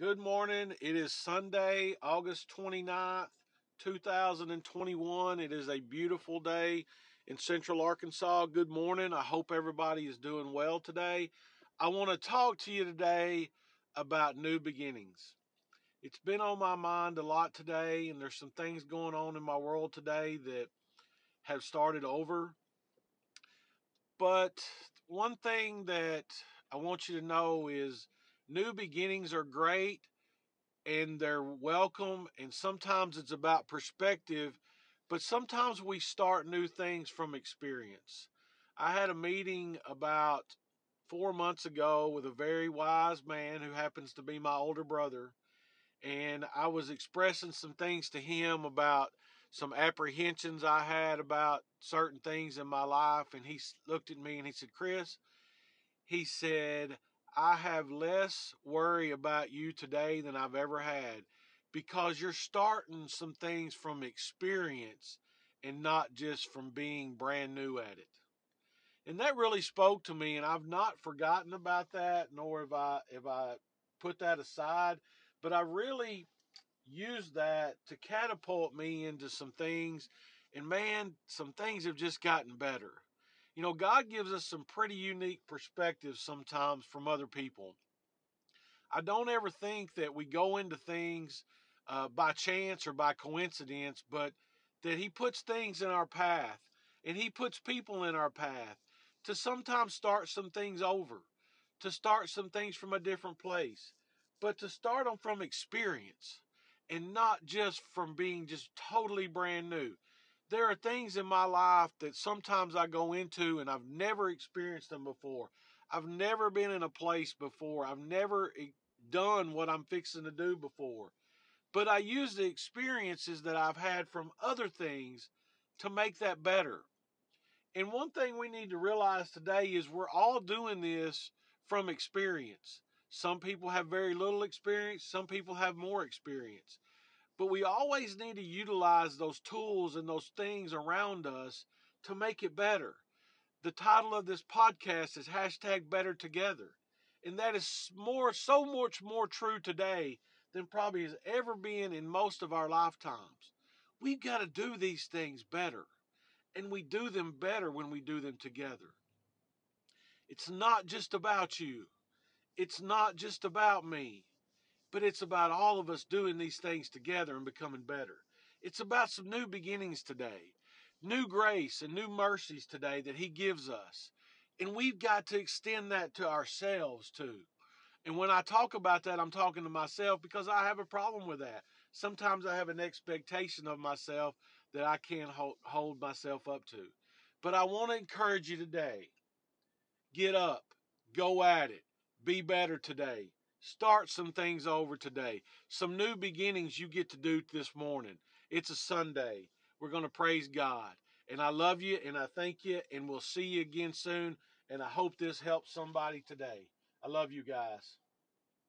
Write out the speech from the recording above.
Good morning. It is Sunday, August 29th, 2021. It is a beautiful day in Central Arkansas. Good morning. I hope everybody is doing well today. I want to talk to you today about new beginnings. It's been on my mind a lot today, and there's some things going on in my world today that have started over. But one thing that I want you to know is new beginnings are great and they're welcome and sometimes it's about perspective but sometimes we start new things from experience. I had a meeting about four months ago with a very wise man who happens to be my older brother and i was expressing some things to him about some apprehensions i had about certain things in my life and he looked at me and he said chris he said I have less worry about you today than I've ever had because you're starting some things from experience and not just from being brand new at it. And that really spoke to me and I've not forgotten about that nor have I have I put that aside, but I really used that to catapult me into some things and man, some things have just gotten better. You know, God gives us some pretty unique perspectives sometimes from other people. I don't ever think that we go into things uh, by chance or by coincidence, but that He puts things in our path and He puts people in our path to sometimes start some things over, to start some things from a different place, but to start them from experience and not just from being just totally brand new there are things in my life that sometimes I go into and I've never experienced them before. I've never been in a place before. I've never done what I'm fixing to do before. But I use the experiences that I've had from other things to make that better. And one thing we need to realize today is we're all doing this from experience. Some people have very little experience, some people have more experience. But we always need to utilize those tools and those things around us to make it better. The title of this podcast is hashtag better together. And that is more, so much more true today than probably has ever been in most of our lifetimes. We've got to do these things better. And we do them better when we do them together. It's not just about you. It's not just about me. But it's about all of us doing these things together and becoming better. It's about some new beginnings today, new grace and new mercies today that He gives us. And we've got to extend that to ourselves too. And when I talk about that, I'm talking to myself because I have a problem with that. Sometimes I have an expectation of myself that I can't hold, myself up to. But I want to encourage you today get up, go at it, be better today. Start some things over today. Some new beginnings you get to do this morning. It's a Sunday. We're going to praise God. And I love you and I thank you and we'll see you again soon. And I hope this helps somebody today. I love you guys.